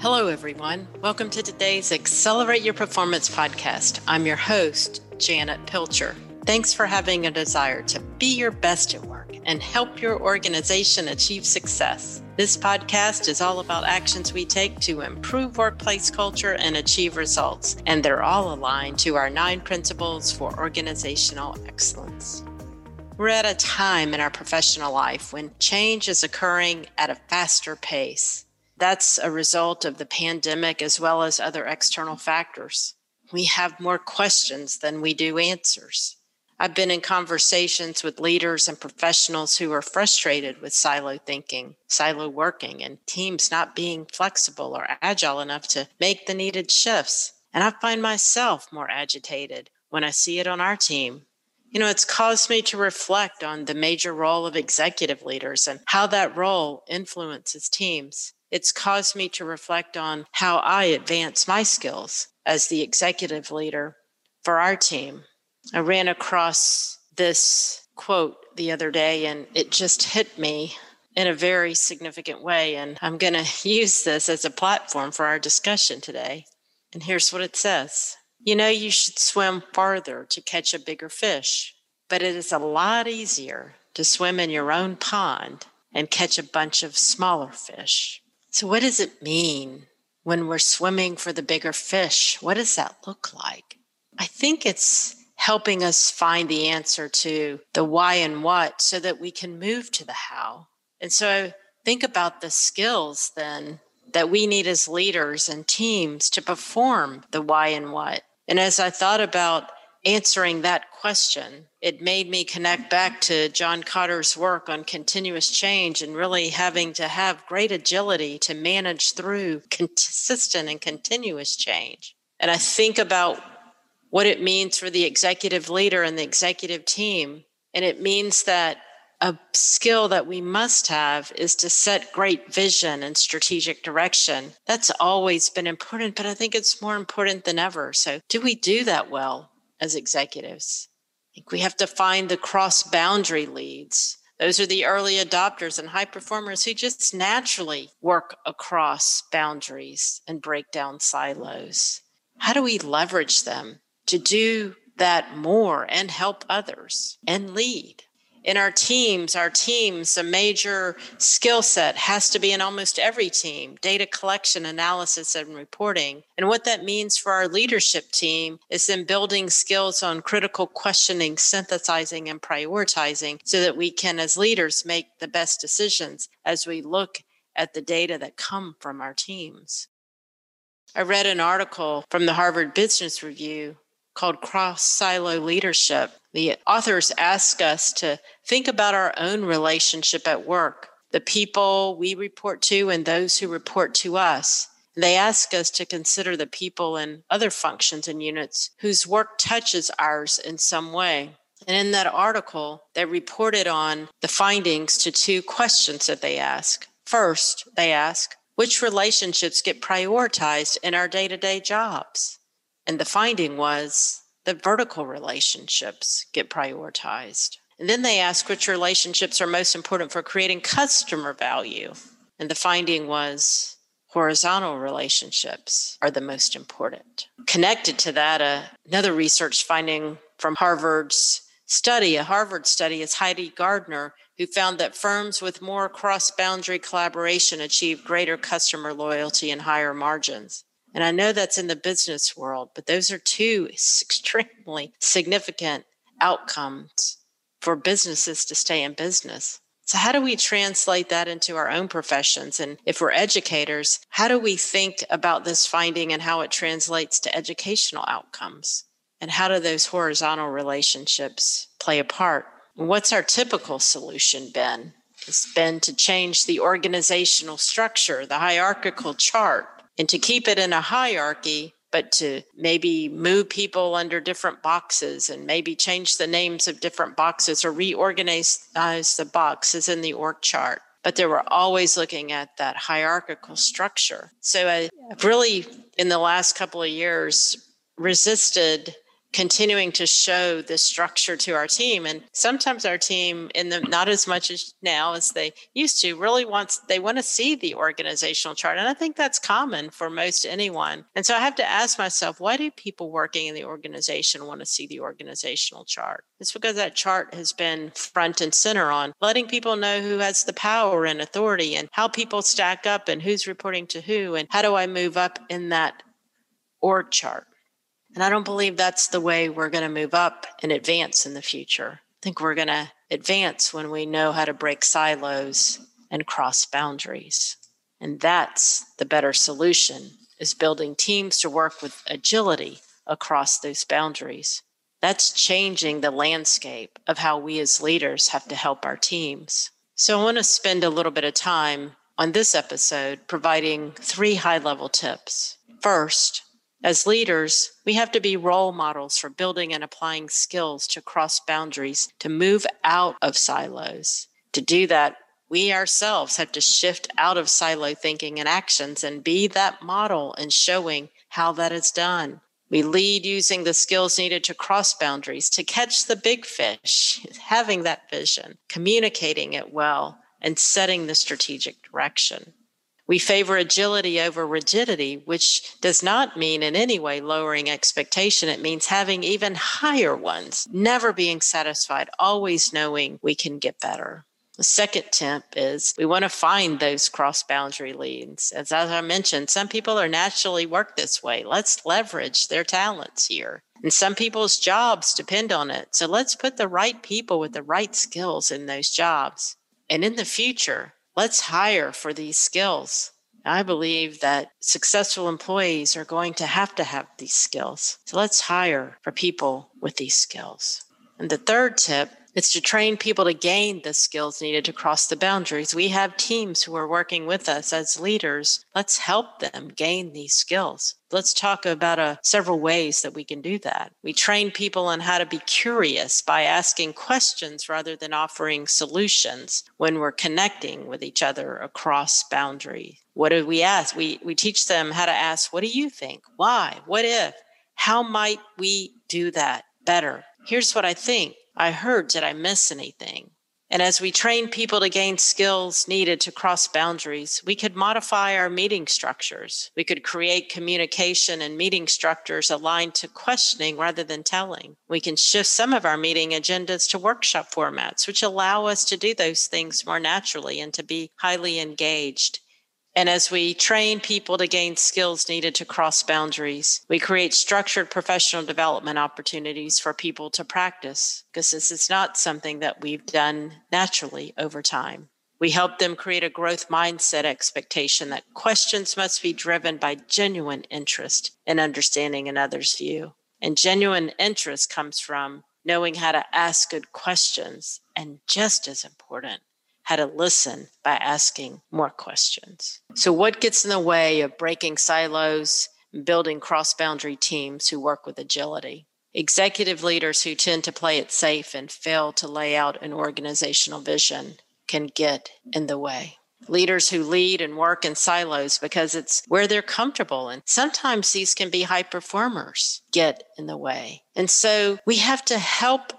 Hello, everyone. Welcome to today's Accelerate Your Performance podcast. I'm your host, Janet Pilcher. Thanks for having a desire to be your best at work and help your organization achieve success. This podcast is all about actions we take to improve workplace culture and achieve results, and they're all aligned to our nine principles for organizational excellence. We're at a time in our professional life when change is occurring at a faster pace. That's a result of the pandemic as well as other external factors. We have more questions than we do answers. I've been in conversations with leaders and professionals who are frustrated with silo thinking, silo working, and teams not being flexible or agile enough to make the needed shifts. And I find myself more agitated when I see it on our team. You know, it's caused me to reflect on the major role of executive leaders and how that role influences teams it's caused me to reflect on how I advance my skills as the executive leader for our team. I ran across this quote the other day and it just hit me in a very significant way. And I'm going to use this as a platform for our discussion today. And here's what it says You know, you should swim farther to catch a bigger fish, but it is a lot easier to swim in your own pond and catch a bunch of smaller fish. So, what does it mean when we're swimming for the bigger fish? What does that look like? I think it's helping us find the answer to the why and what so that we can move to the how. And so, think about the skills then that we need as leaders and teams to perform the why and what. And as I thought about answering that question, it made me connect back to John Kotter's work on continuous change and really having to have great agility to manage through consistent and continuous change. And I think about what it means for the executive leader and the executive team. And it means that a skill that we must have is to set great vision and strategic direction. That's always been important, but I think it's more important than ever. So, do we do that well? as executives. I think we have to find the cross boundary leads. Those are the early adopters and high performers who just naturally work across boundaries and break down silos. How do we leverage them to do that more and help others and lead? In our teams, our teams, a major skill set has to be in almost every team data collection, analysis, and reporting. And what that means for our leadership team is then building skills on critical questioning, synthesizing, and prioritizing so that we can, as leaders, make the best decisions as we look at the data that come from our teams. I read an article from the Harvard Business Review called Cross Silo Leadership. The authors ask us to think about our own relationship at work, the people we report to and those who report to us. They ask us to consider the people in other functions and units whose work touches ours in some way. And in that article, they reported on the findings to two questions that they ask. First, they ask, which relationships get prioritized in our day to day jobs? And the finding was that vertical relationships get prioritized. And then they ask which relationships are most important for creating customer value. And the finding was horizontal relationships are the most important. Connected to that, uh, another research finding from Harvard's study, a Harvard study, is Heidi Gardner, who found that firms with more cross boundary collaboration achieve greater customer loyalty and higher margins. And I know that's in the business world, but those are two extremely significant outcomes for businesses to stay in business. So, how do we translate that into our own professions? And if we're educators, how do we think about this finding and how it translates to educational outcomes? And how do those horizontal relationships play a part? what's our typical solution been? It's been to change the organizational structure, the hierarchical chart, and to keep it in a hierarchy, but to maybe move people under different boxes and maybe change the names of different boxes or reorganize the boxes in the org chart. But they were always looking at that hierarchical structure. So I've really, in the last couple of years, resisted continuing to show the structure to our team. And sometimes our team in the not as much as now as they used to really wants they want to see the organizational chart. And i think that's common for most anyone. And so i have to ask myself why do people working in the organization want to see the organizational chart? It's because that chart has been front and center on letting people know who has the power and authority and how people stack up and who's reporting to who and how do i move up in that org chart and I don't believe that's the way we're going to move up and advance in the future. I think we're going to advance when we know how to break silos and cross boundaries. And that's the better solution is building teams to work with agility across those boundaries. That's changing the landscape of how we as leaders have to help our teams. So I want to spend a little bit of time on this episode providing three high level tips. First, as leaders, we have to be role models for building and applying skills to cross boundaries, to move out of silos. To do that, we ourselves have to shift out of silo thinking and actions and be that model and showing how that is done. We lead using the skills needed to cross boundaries, to catch the big fish, having that vision, communicating it well, and setting the strategic direction. We favor agility over rigidity, which does not mean in any way lowering expectation. It means having even higher ones, never being satisfied, always knowing we can get better. The second tip is we want to find those cross boundary leads. As, as I mentioned, some people are naturally work this way. Let's leverage their talents here. And some people's jobs depend on it. So let's put the right people with the right skills in those jobs. And in the future, let's hire for these skills. I believe that successful employees are going to have to have these skills. So let's hire for people with these skills. And the third tip it's to train people to gain the skills needed to cross the boundaries. We have teams who are working with us as leaders. Let's help them gain these skills. Let's talk about uh, several ways that we can do that. We train people on how to be curious by asking questions rather than offering solutions when we're connecting with each other across boundary. What do we ask? We, we teach them how to ask, what do you think? Why? What if? How might we do that better? Here's what I think. I heard, did I miss anything? And as we train people to gain skills needed to cross boundaries, we could modify our meeting structures. We could create communication and meeting structures aligned to questioning rather than telling. We can shift some of our meeting agendas to workshop formats, which allow us to do those things more naturally and to be highly engaged. And as we train people to gain skills needed to cross boundaries, we create structured professional development opportunities for people to practice because this is not something that we've done naturally over time. We help them create a growth mindset expectation that questions must be driven by genuine interest in understanding another's view. And genuine interest comes from knowing how to ask good questions, and just as important, how to listen by asking more questions. So, what gets in the way of breaking silos and building cross boundary teams who work with agility? Executive leaders who tend to play it safe and fail to lay out an organizational vision can get in the way. Leaders who lead and work in silos because it's where they're comfortable. And sometimes these can be high performers get in the way. And so we have to help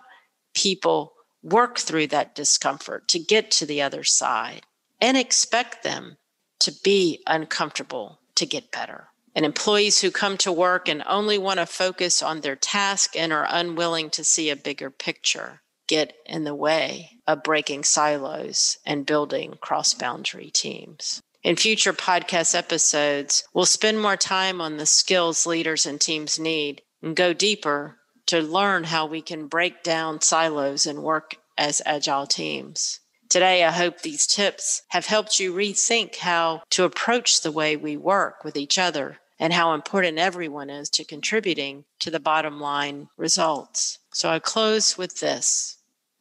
people work through that discomfort to get to the other side and expect them to be uncomfortable to get better. And employees who come to work and only want to focus on their task and are unwilling to see a bigger picture get in the way of breaking silos and building cross boundary teams. In future podcast episodes, we'll spend more time on the skills leaders and teams need and go deeper to learn how we can break down silos and work as agile teams. Today, I hope these tips have helped you rethink how to approach the way we work with each other and how important everyone is to contributing to the bottom line results. So I close with this.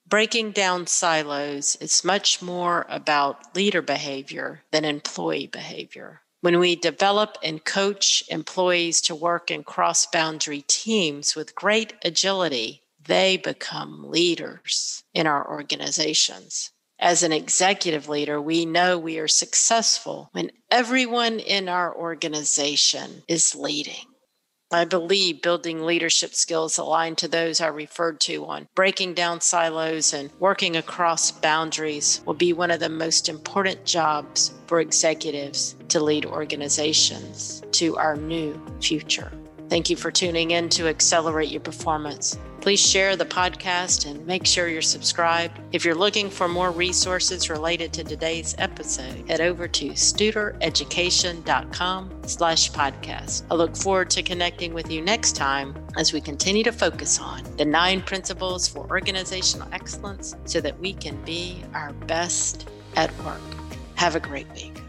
Breaking down silos is much more about leader behavior than employee behavior. When we develop and coach employees to work in cross boundary teams with great agility, they become leaders in our organizations. As an executive leader, we know we are successful when everyone in our organization is leading. I believe building leadership skills aligned to those I referred to on breaking down silos and working across boundaries will be one of the most important jobs for executives to lead organizations to our new future. Thank you for tuning in to Accelerate Your Performance. Please share the podcast and make sure you're subscribed. If you're looking for more resources related to today's episode, head over to studereducation.com slash podcast. I look forward to connecting with you next time as we continue to focus on the nine principles for organizational excellence so that we can be our best at work. Have a great week.